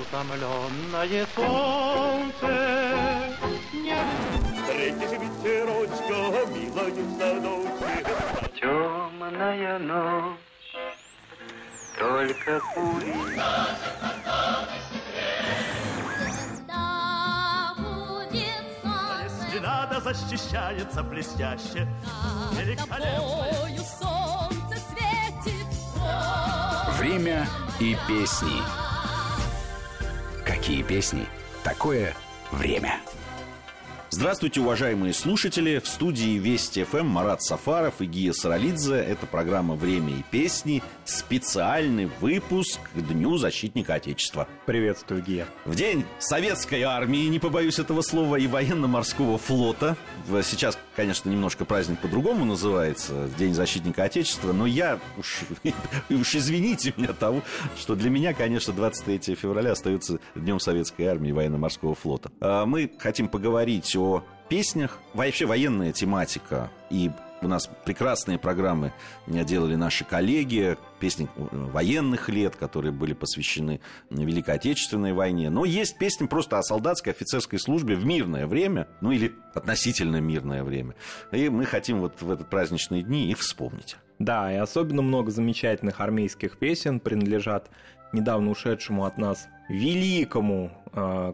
Утомленное солнце не... Встретишь ветерочка, милою в садочке. Темная ночь, только пули. Стена защищается блестяще, великолепно. солнце светит. Время и песни. Какие песни? Такое время. Здравствуйте, уважаемые слушатели! В студии Вести ФМ Марат Сафаров и Гия Саралидзе. Это программа «Время и песни». Специальный выпуск к Дню Защитника Отечества. Приветствую, Гия. В день Советской Армии, не побоюсь этого слова, и Военно-Морского флота. Сейчас, конечно, немножко праздник по-другому называется, День Защитника Отечества, но я, уж, уж извините меня того, что для меня, конечно, 23 февраля остается Днем Советской Армии и Военно-Морского флота. А мы хотим поговорить о песнях, вообще военная тематика и у нас прекрасные программы делали наши коллеги, песни военных лет, которые были посвящены Великой Отечественной войне. Но есть песни просто о солдатской офицерской службе в мирное время, ну или относительно мирное время. И мы хотим вот в этот праздничные дни их вспомнить. Да, и особенно много замечательных армейских песен принадлежат недавно ушедшему от нас великому э,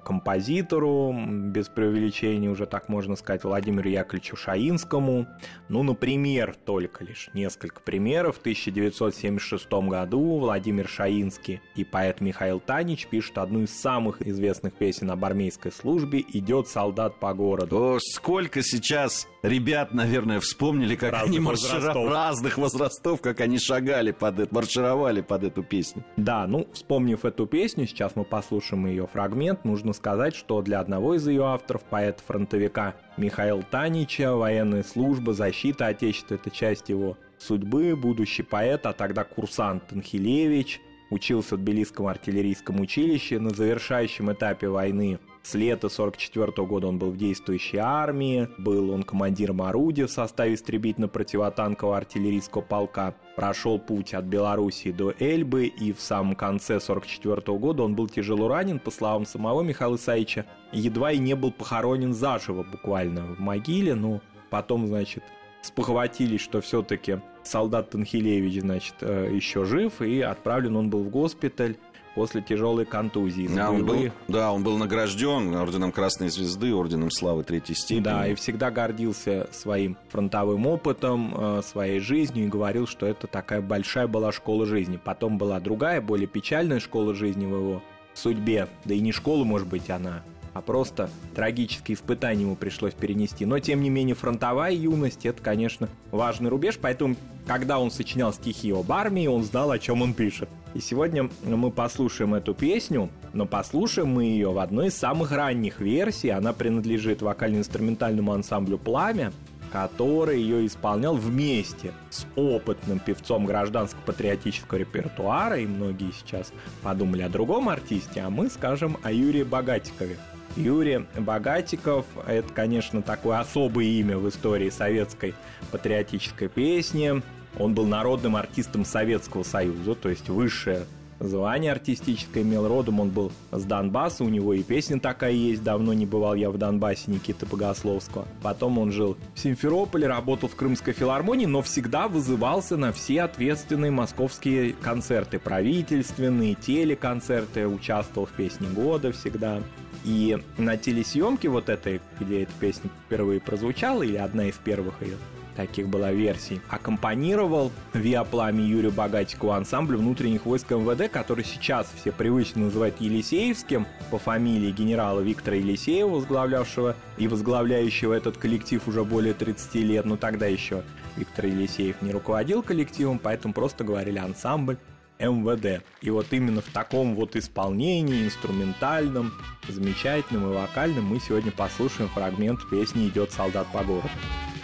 композитору, без преувеличения уже так можно сказать, Владимиру Яковлевичу Шаинскому. Ну, например, только лишь несколько примеров. В 1976 году Владимир Шаинский и поэт Михаил Танич пишут одну из самых известных песен об армейской службе «Идет солдат по городу». О, сколько сейчас ребят, наверное, вспомнили, как разных они маршировали. Разных возрастов, как они шагали под это, маршировали под эту песню. Да, ну, вспомнив эту песню, сейчас мы послушаем ее фрагмент, нужно сказать, что для одного из ее авторов, поэта-фронтовика Михаила Танича, военная служба, защита Отечества – это часть его судьбы, будущий поэт, а тогда курсант Танхилевич, учился в Тбилисском артиллерийском училище. На завершающем этапе войны с лета 44 года он был в действующей армии, был он командиром орудия в составе истребительно-противотанкового артиллерийского полка. Прошел путь от Белоруссии до Эльбы, и в самом конце 44 года он был тяжело ранен, по словам самого Михаила Исаевича, едва и не был похоронен заживо буквально в могиле, но потом, значит, спохватились, что все-таки солдат Танхилевич, значит, э, еще жив, и отправлен он был в госпиталь после тяжелой контузии. Да он, был, да, он был награжден орденом Красной Звезды, орденом Славы Третьей степени. Да, и всегда гордился своим фронтовым опытом, э, своей жизнью и говорил, что это такая большая была школа жизни. Потом была другая, более печальная школа жизни в его судьбе. Да и не школа, может быть, она а просто трагические испытания ему пришлось перенести. Но, тем не менее, фронтовая юность – это, конечно, важный рубеж, поэтому, когда он сочинял стихи об армии, он знал, о чем он пишет. И сегодня мы послушаем эту песню, но послушаем мы ее в одной из самых ранних версий. Она принадлежит вокально-инструментальному ансамблю «Пламя», который ее исполнял вместе с опытным певцом гражданско-патриотического репертуара, и многие сейчас подумали о другом артисте, а мы скажем о Юрии Богатикове. Юрий Богатиков – это, конечно, такое особое имя в истории советской патриотической песни. Он был народным артистом Советского Союза, то есть высшее звание артистическое имел родом, он был с Донбасса, у него и песня такая есть, давно не бывал я в Донбассе Никиты Богословского. Потом он жил в Симферополе, работал в Крымской филармонии, но всегда вызывался на все ответственные московские концерты, правительственные, телеконцерты, участвовал в песне года всегда. И на телесъемке вот этой, где эта песня впервые прозвучала, или одна из первых ее таких была версий, аккомпанировал Виа Пламя Юрию Богатикову ансамбль внутренних войск МВД, который сейчас все привычно называют Елисеевским, по фамилии генерала Виктора Елисеева, возглавлявшего и возглавляющего этот коллектив уже более 30 лет, но тогда еще Виктор Елисеев не руководил коллективом, поэтому просто говорили ансамбль МВД. И вот именно в таком вот исполнении, инструментальном, замечательном и вокальном мы сегодня послушаем фрагмент песни «Идет солдат по городу».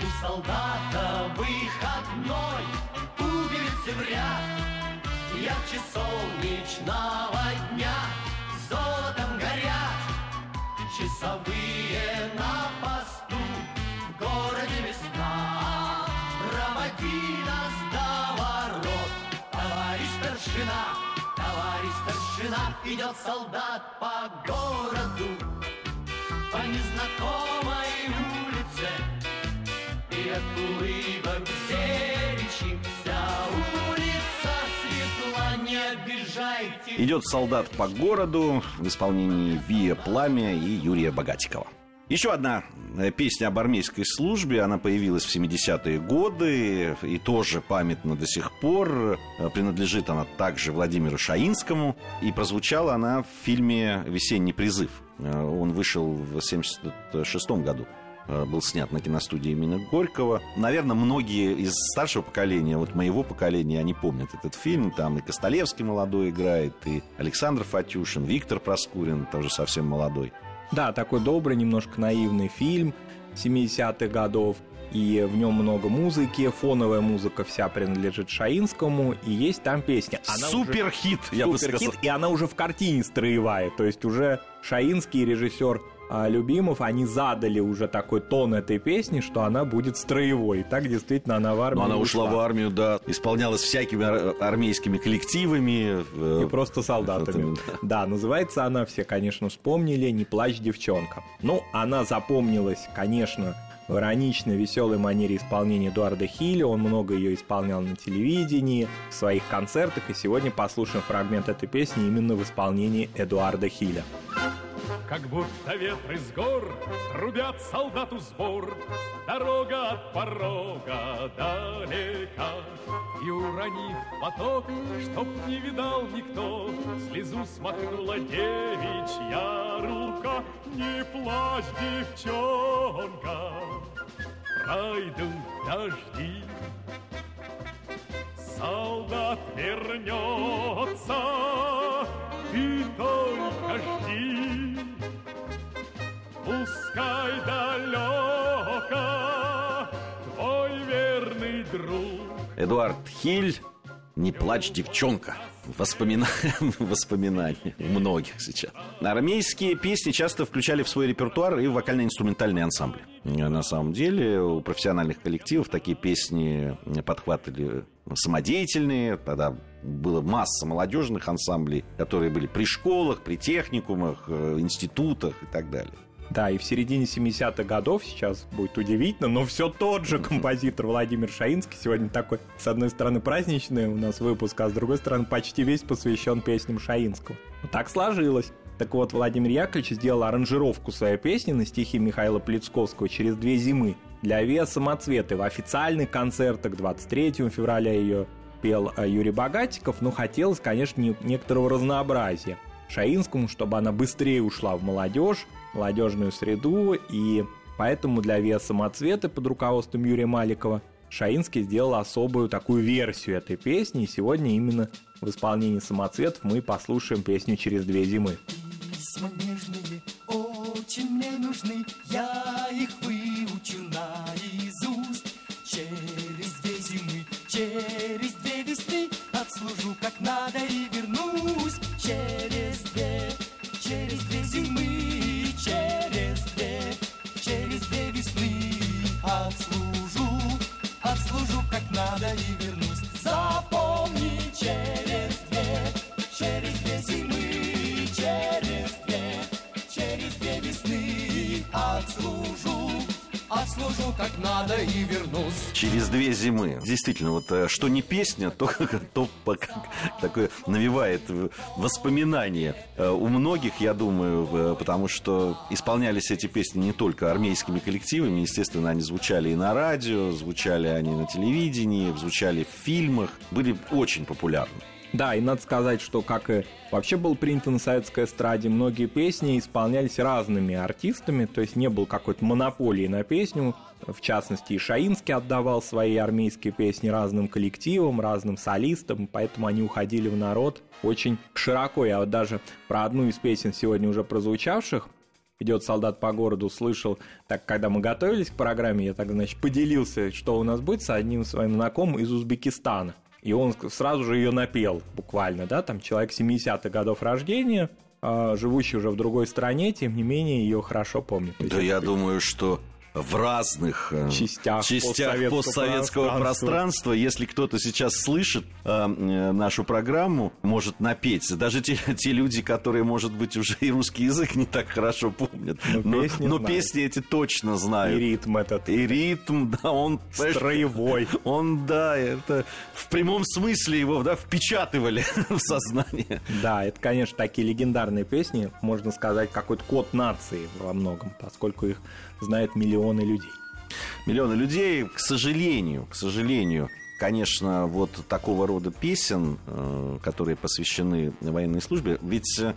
У солдата выходной в ряд Ярче солнечного дня Золотом горят Часовые на посту В городе старшина Товарищ старшина идет солдат по городу, по незнакомой улице, и от улыбок обижайте. Идет солдат по городу в исполнении Вия Пламя и Юрия Богатикова. Еще одна э, песня об армейской службе, она появилась в 70-е годы и тоже памятна до сих пор. Э, Принадлежит она также Владимиру Шаинскому. И прозвучала она в фильме «Весенний призыв». Э, Он вышел в 76 году был снят на киностудии имени Горького. Наверное, многие из старшего поколения, вот моего поколения, они помнят этот фильм. Там и Костолевский молодой играет, и Александр Фатюшин, Виктор Проскурин, тоже совсем молодой. Да, такой добрый, немножко наивный фильм 70-х годов. И в нем много музыки, фоновая музыка вся принадлежит Шаинскому, и есть там песня. Она уже- Суперхит, я бы Суперхит, сказал. и она уже в картине строевая. То есть уже Шаинский режиссер Любимов, они задали уже такой тон этой песни, что она будет строевой. И так действительно она в армию Но она ушла в армию, да, исполнялась всякими ар- армейскими коллективами. э, И просто солдатами. да. Называется она, все, конечно, вспомнили, «Не плачь, девчонка». Ну, она запомнилась, конечно, в ироничной, веселой манере исполнения Эдуарда Хилля. Он много ее исполнял на телевидении, в своих концертах. И сегодня послушаем фрагмент этой песни именно в исполнении Эдуарда Хилля. Как будто ветры с гор Трубят солдату сбор. Дорога от порога далека И уронив поток Чтоб не видал никто. Слезу смахнула девичья рука Не плачь, девчонка. Пройдут дожди солдат вернется, Эдуард Хиль «Не плачь, девчонка». Воспомина... Воспоминания у многих сейчас. Армейские песни часто включали в свой репертуар и вокально-инструментальные ансамбли. На самом деле у профессиональных коллективов такие песни подхватывали самодеятельные. Тогда была масса молодежных ансамблей, которые были при школах, при техникумах, э, институтах и так далее. Да, и в середине 70-х годов, сейчас будет удивительно, но все тот же композитор Владимир Шаинский. Сегодня такой, с одной стороны, праздничный у нас выпуск, а с другой стороны, почти весь посвящен песням Шаинского. Ну, так сложилось. Так вот, Владимир Яковлевич сделал аранжировку своей песни на стихи Михаила Плецковского «Через две зимы» для авиа «Самоцветы» в официальных концертах 23 февраля ее пел э, Юрий Богатиков, но хотелось, конечно, не- некоторого разнообразия. Шаинскому, чтобы она быстрее ушла в молодежь, молодежную среду, и поэтому для авиа «Самоцветы» под руководством Юрия Маликова Шаинский сделал особую такую версию этой песни, и сегодня именно в исполнении «Самоцветов» мы послушаем песню «Через две зимы». Нежные очень мне нужны, я их выучу наизусть. Через две зимы, через две весны отслужу как надо и надо и вернусь. Через две зимы. Действительно, вот э, что не песня, то, то такое навевает воспоминания. Э, У многих, я думаю, потому что исполнялись эти песни не только армейскими коллективами, естественно, они звучали и на радио, звучали они на телевидении, звучали в фильмах, были очень популярны. Да, и надо сказать, что как и вообще было принято на советской эстраде, многие песни исполнялись разными артистами, то есть не было какой-то монополии на песню. В частности, и Шаинский отдавал свои армейские песни разным коллективам, разным солистам, поэтому они уходили в народ очень широко. Я вот даже про одну из песен сегодня уже прозвучавших идет солдат по городу, слышал, так когда мы готовились к программе, я так, значит, поделился, что у нас будет с одним своим знакомым из Узбекистана. И он сразу же ее напел, буквально, да, там человек 70-х годов рождения, а, живущий уже в другой стране, тем не менее, ее хорошо помнит. Да я думаю, что в разных э, Частях постсоветского, постсоветского пространства. пространства. Если кто-то сейчас слышит э, э, нашу программу, может напеть. Даже те, те люди, которые, может быть, уже и русский язык не так хорошо помнят. Но Но, песни но знают. песни эти точно И знают. ритм этот И ритм, да, он... строевой. Он, да, это в прямом смысле его, да, впечатывали в сознание. Да, это, конечно, такие легендарные песни, можно сказать, какой-то код нации во многом, поскольку их знают миллионы людей. Миллионы людей, к сожалению, к сожалению, конечно, вот такого рода песен, э, которые посвящены военной службе, ведь э,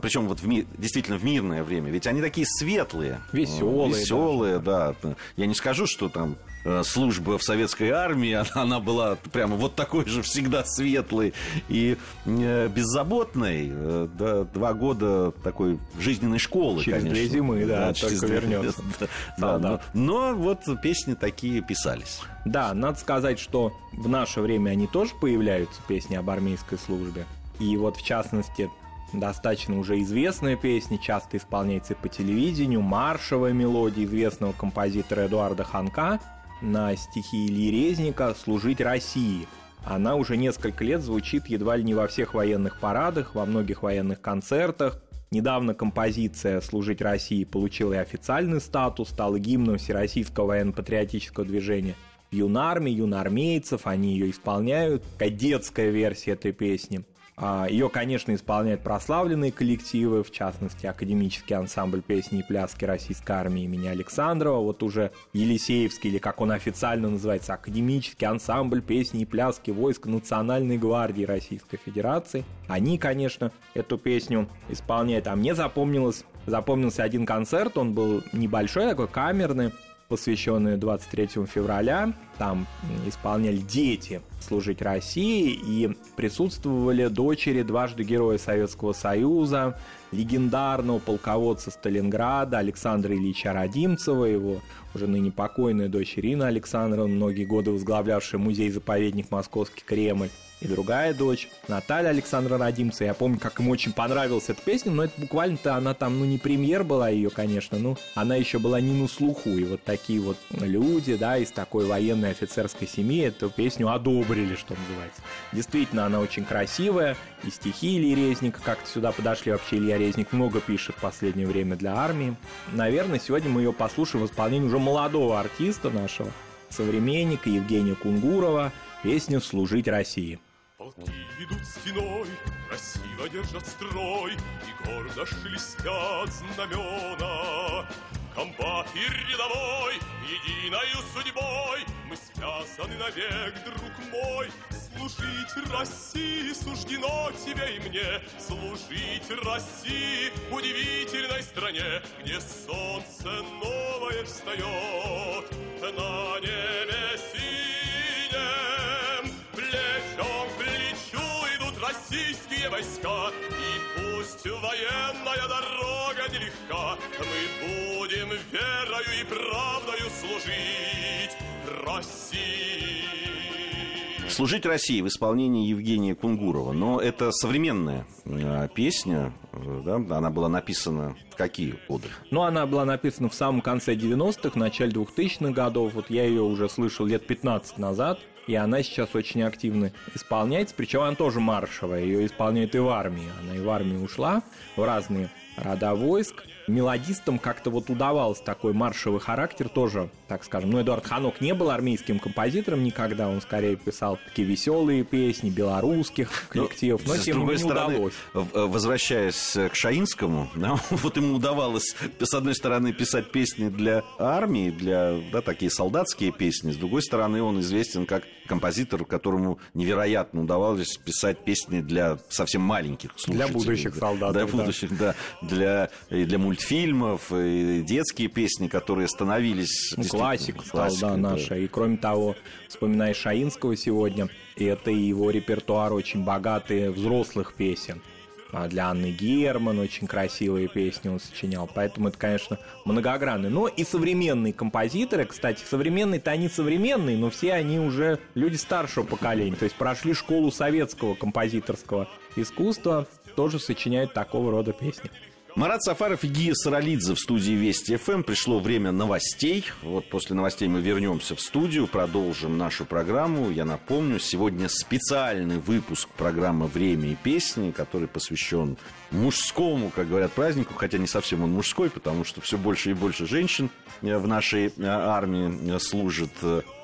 причем вот в ми- действительно в мирное время, ведь они такие светлые. Весёлые Э, Веселые, да. Я не скажу, что там служба в советской армии, она, она была прямо вот такой же всегда светлой и э, беззаботной. Э, да, два года такой жизненной школы, Через конечно. две зимы, да, через только две- вернется Да, да, но, но вот песни такие писались. Да, надо сказать, что в наше время они тоже появляются, песни об армейской службе. И вот, в частности, достаточно уже известная песня, часто исполняется по телевидению, маршевая мелодия известного композитора Эдуарда Ханка на стихи Ильи Резника «Служить России». Она уже несколько лет звучит едва ли не во всех военных парадах, во многих военных концертах. Недавно композиция «Служить России» получила и официальный статус, стала гимном Всероссийского военно-патриотического движения юнармии, юнармейцев, они ее исполняют. Такая детская версия этой песни. А, Ее, конечно, исполняют прославленные коллективы, в частности, академический ансамбль песни и пляски Российской армии имени Александрова, вот уже Елисеевский, или как он официально называется, академический ансамбль песни и пляски войск Национальной гвардии Российской Федерации. Они, конечно, эту песню исполняют. А мне запомнилось, запомнился один концерт, он был небольшой, такой камерный, посвященную 23 февраля. Там исполняли дети служить России и присутствовали дочери дважды Героя Советского Союза, легендарного полководца Сталинграда Александра Ильича Родимцева, его уже ныне покойная дочь Ирина Александровна, многие годы возглавлявшая музей-заповедник Московский Кремль, и другая дочь, Наталья Александра Родимцева. Я помню, как им очень понравилась эта песня, но это буквально-то она там, ну, не премьер была ее, конечно, ну, она еще была не на слуху. И вот такие вот люди, да, из такой военной офицерской семьи эту песню одобрили, что называется. Действительно, она очень красивая, и стихи Ильи Резника как-то сюда подошли. Вообще Илья Резник много пишет в последнее время для армии. Наверное, сегодня мы ее послушаем в исполнении уже молодого артиста нашего, современника Евгения Кунгурова, песню «Служить России». Полки идут стеной, красиво держат строй, И гордо шелестят знамена. Комбат и рядовой, единою судьбой, Мы связаны навек, друг мой. Служить России суждено тебе и мне, Служить России, удивительной стране, Где солнце новое встает. На небе синем. Плечом к плечу идут российские войска, И пусть военная дорога нелегка, Мы будем верою и правдою служить России. «Служить России» в исполнении Евгения Кунгурова. Но это современная э, песня, э, да? она была написана в какие годы? Ну, она была написана в самом конце 90-х, начале 2000-х годов. Вот я ее уже слышал лет 15 назад. И она сейчас очень активно исполняется. Причем она тоже маршевая. Ее исполняют и в армии. Она и в армию ушла в разные рода войск. Мелодистам как-то вот удавался такой маршевый характер тоже, так скажем. Ну, Эдуард Ханок не был армейским композитором никогда. Он скорее писал такие веселые песни белорусских коллективов. Но с тем не другой менее стороны, удалось. э, возвращаясь к Шаинскому, да, вот ему удавалось, с одной стороны, писать песни для армии, для, да, такие солдатские песни, с другой стороны, он известен как композитор, которому невероятно удавалось писать песни для совсем маленьких слушателей. будущих Да, солдатов, Для да. будущих, да. Для, и для мультфильмов, и детские песни, которые становились... Ну, классик стал, да, наша. И кроме того, вспоминая Шаинского сегодня, это и его репертуар очень богатый взрослых песен. А для Анны Герман очень красивые песни он сочинял. Поэтому это, конечно, многогранно. Но и современные композиторы, кстати, современные-то они современные, но все они уже люди старшего поколения. То есть прошли школу советского композиторского искусства, тоже сочиняют такого рода песни. Марат Сафаров и Гия Саралидзе в студии Вести ФМ. Пришло время новостей. Вот после новостей мы вернемся в студию, продолжим нашу программу. Я напомню, сегодня специальный выпуск программы «Время и песни», который посвящен мужскому, как говорят, празднику, хотя не совсем он мужской, потому что все больше и больше женщин э, в нашей э, армии э, служит.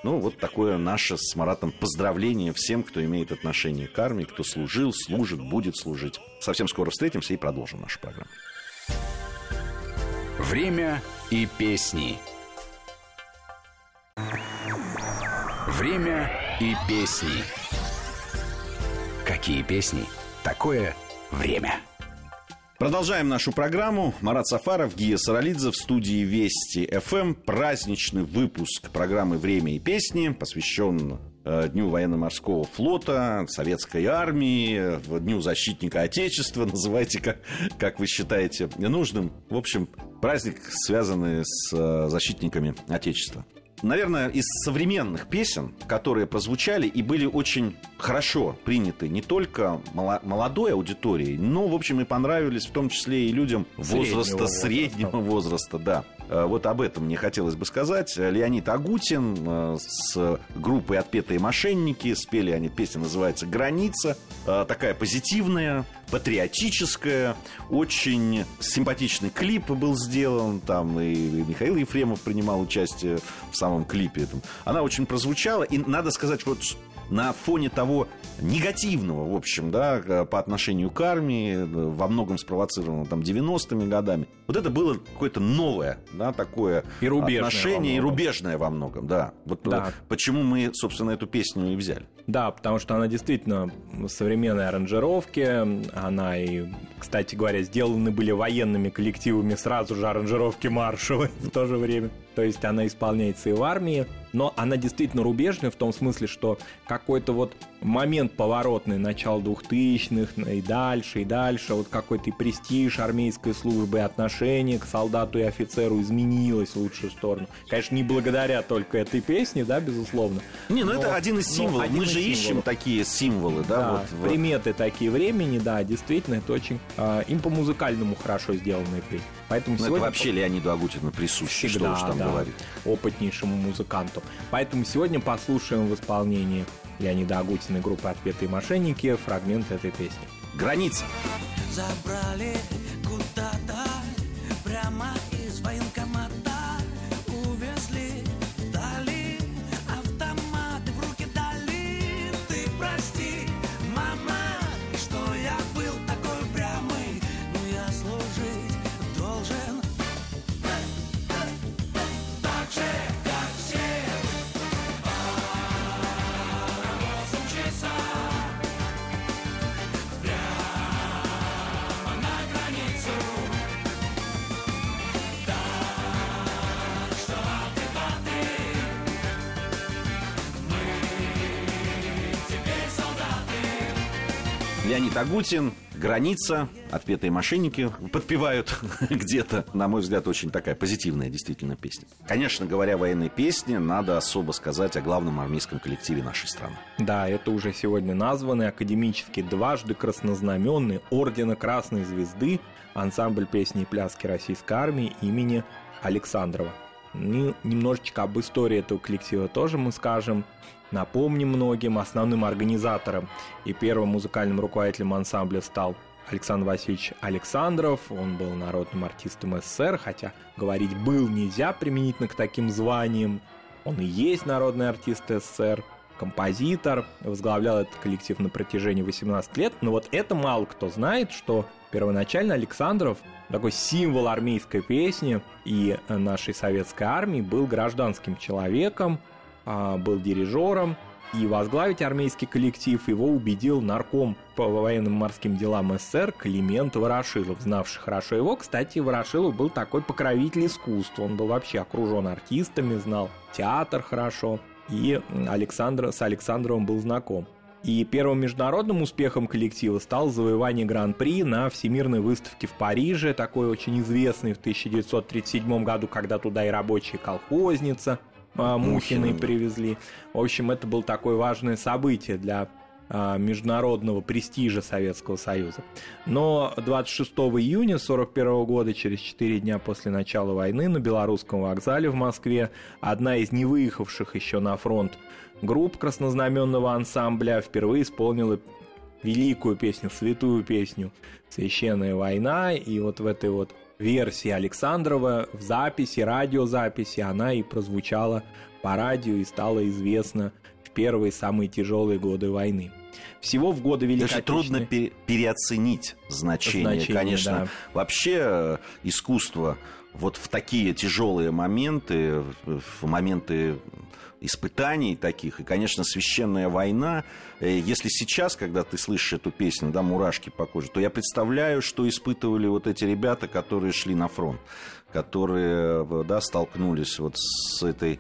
Ну, вот такое наше с Маратом поздравление всем, кто имеет отношение к армии, кто служил, служит, будет служить. Совсем скоро встретимся и продолжим нашу программу. Время и песни. Время и песни. Какие песни? Такое время. Продолжаем нашу программу. Марат Сафаров, Гия Саралидзе в студии Вести ФМ. Праздничный выпуск программы «Время и песни» посвящен э, Дню военно-морского флота, советской армии, Дню защитника Отечества, называйте как, как вы считаете нужным. В общем, праздник, связанный с э, защитниками Отечества наверное, из современных песен, которые прозвучали и были очень хорошо приняты не только молодой аудиторией, но, в общем, и понравились в том числе и людям возраста, среднего, среднего возраста, да. Э, вот об этом мне хотелось бы сказать. Леонид Агутин э, с группой «Отпетые мошенники». Спели они, песня называется «Граница». Э, такая позитивная, патриотическая. Очень симпатичный клип был сделан. Там и Михаил Ефремов принимал участие в самом клипе. этом. Она очень прозвучала. И надо сказать, вот на фоне того негативного, в общем, да, по отношению к армии, во многом спровоцированного там 90-ми годами. Вот это было какое-то новое, да, такое и отношение, и рубежное во многом, да. Вот да. почему мы, собственно, эту песню и взяли. Да, потому что она действительно современной аранжировки, она и, кстати говоря, сделаны были военными коллективами сразу же аранжировки маршевой в то же время. То есть она исполняется и в армии, но она действительно рубежная в том смысле, что какой-то вот момент поворотный, начало 2000-х и дальше, и дальше, вот какой-то и престиж армейской службы, и отношение к солдату и офицеру изменилось в лучшую сторону. Конечно, не благодаря только этой песне, да, безусловно. Не, ну но, это один из символов. Мы же ищем символов. такие символы, да, да вот. Приметы такие времени, да, действительно, это очень э, им по музыкальному хорошо сделанная песня. Поэтому ну, сегодня... это вообще Леониду Агутину присуще, Всегда, что уж там да, говорит. опытнейшему музыканту. Поэтому сегодня послушаем в исполнении Леонида Агутина группы «Отпетые мошенники» фрагмент этой песни. «Граница». Забрали Леонид Агутин, «Граница», «Отпетые мошенники» подпевают где-то. На мой взгляд, очень такая позитивная действительно песня. Конечно, говоря о военной песне, надо особо сказать о главном армейском коллективе нашей страны. Да, это уже сегодня названный академически дважды краснознаменный Ордена Красной Звезды ансамбль песни и пляски российской армии имени Александрова. Ну, немножечко об истории этого коллектива тоже мы скажем. Напомним многим, основным организатором и первым музыкальным руководителем ансамбля стал Александр Васильевич Александров. Он был народным артистом СССР, хотя говорить «был» нельзя применительно к таким званиям. Он и есть народный артист СССР, композитор, возглавлял этот коллектив на протяжении 18 лет. Но вот это мало кто знает, что первоначально Александров такой символ армейской песни и нашей советской армии был гражданским человеком, а, был дирижером, и возглавить армейский коллектив его убедил нарком по военным морским делам СССР Климент Ворошилов, знавший хорошо его. Кстати, Ворошилов был такой покровитель искусства, он был вообще окружен артистами, знал театр хорошо, и Александр, с Александровым был знаком. И первым международным успехом коллектива стал завоевание Гран-при на Всемирной выставке в Париже, такой очень известный в 1937 году, когда туда и рабочая колхозница а, Мухиной привезли. В общем, это было такое важное событие для международного престижа Советского Союза. Но 26 июня 1941 года, через 4 дня после начала войны, на Белорусском вокзале в Москве одна из не выехавших еще на фронт групп краснознаменного ансамбля впервые исполнила великую песню, святую песню «Священная война». И вот в этой вот версии Александрова в записи, радиозаписи она и прозвучала по радио и стала известна первые самые тяжелые годы войны. Всего в годы Великой Даже трудно пере- переоценить значение, Значение, конечно. да. Вообще э, искусство вот в такие тяжелые моменты, в моменты испытаний таких, и, конечно, священная война, э, если сейчас, когда ты слышишь эту песню, да, мурашки по коже, то я представляю, что испытывали вот эти ребята, которые шли на фронт, которые, э, да, столкнулись вот с этой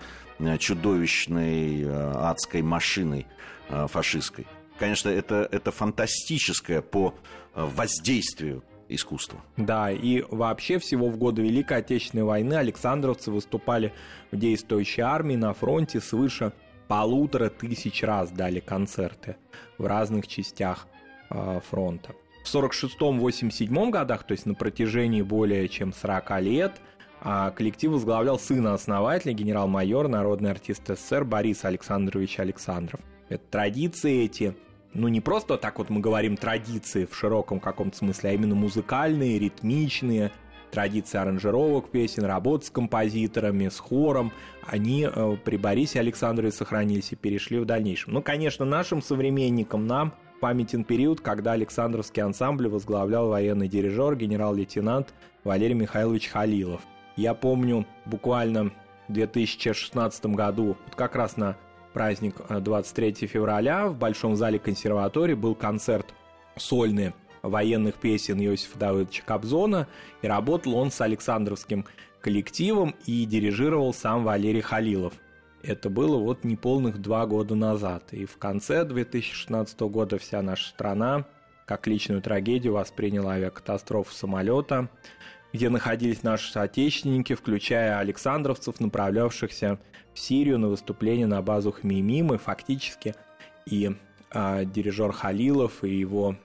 чудовищной э, адской машиной э, фашистской. Конечно, это, это фантастическое по э, воздействию искусство. Да, и вообще всего в годы Великой Отечественной войны Александровцы выступали в действующей армии на фронте свыше полутора тысяч раз дали концерты в разных частях э, фронта. В 46-87 годах, то есть на протяжении более чем 40 лет, коллектив возглавлял сына основателя, генерал-майор, народный артист СССР Борис Александрович Александров. Это традиции эти ну не просто так вот мы говорим традиции в широком каком-то смысле, а именно музыкальные, ритмичные, традиции аранжировок песен, работ с композиторами, с хором, они э, при Борисе Александрове сохранились и перешли в дальнейшем. Ну, конечно, нашим современникам, нам памятен период, когда Александровский ансамбль возглавлял военный дирижер, генерал-лейтенант Валерий Михайлович Халилов. Я помню, буквально в 2016 году, вот как раз на праздник э, 23 февраля в Большом зале консерватории был концерт сольный военных песен Иосифа Давыдовича Кобзона, и работал он с Александровским коллективом и дирижировал сам Валерий Халилов. Это было вот неполных два года назад. И в конце 2016 года вся наша страна как личную трагедию восприняла авиакатастрофу самолета, где находились наши соотечественники, включая александровцев, направлявшихся в Сирию на выступление на базу Хмеймим, и фактически и а, дирижер Халилов, и его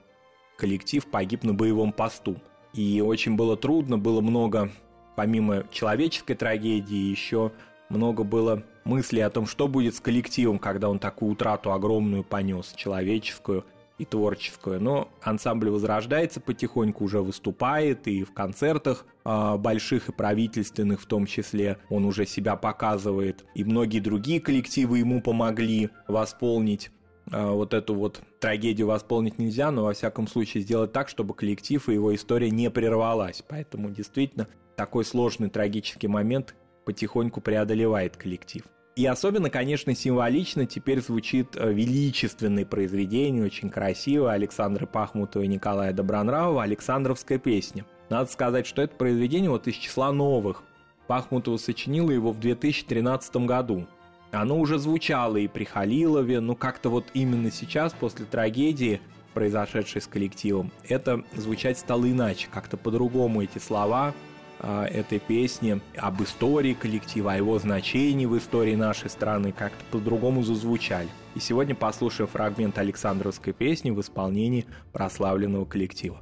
коллектив погиб на боевом посту. И очень было трудно, было много, помимо человеческой трагедии, еще много было мыслей о том, что будет с коллективом, когда он такую утрату огромную понес, человеческую и творческую. Но ансамбль возрождается потихоньку, уже выступает и в концертах а, больших и правительственных в том числе он уже себя показывает. И многие другие коллективы ему помогли восполнить а, вот эту вот трагедию восполнить нельзя, но во всяком случае сделать так, чтобы коллектив и его история не прервалась. Поэтому действительно такой сложный трагический момент потихоньку преодолевает коллектив. И особенно, конечно, символично теперь звучит э, величественное произведение, очень красивое, Александра Пахмутова и Николая Добронравова «Александровская песня». Надо сказать, что это произведение вот из числа новых. Пахмутова сочинила его в 2013 году. Оно уже звучало и при Халилове, но как-то вот именно сейчас, после трагедии, произошедшей с коллективом, это звучать стало иначе, как-то по-другому эти слова этой песни об истории коллектива, о его значении в истории нашей страны как-то по-другому зазвучали. И сегодня послушаем фрагмент Александровской песни в исполнении прославленного коллектива.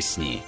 Песни.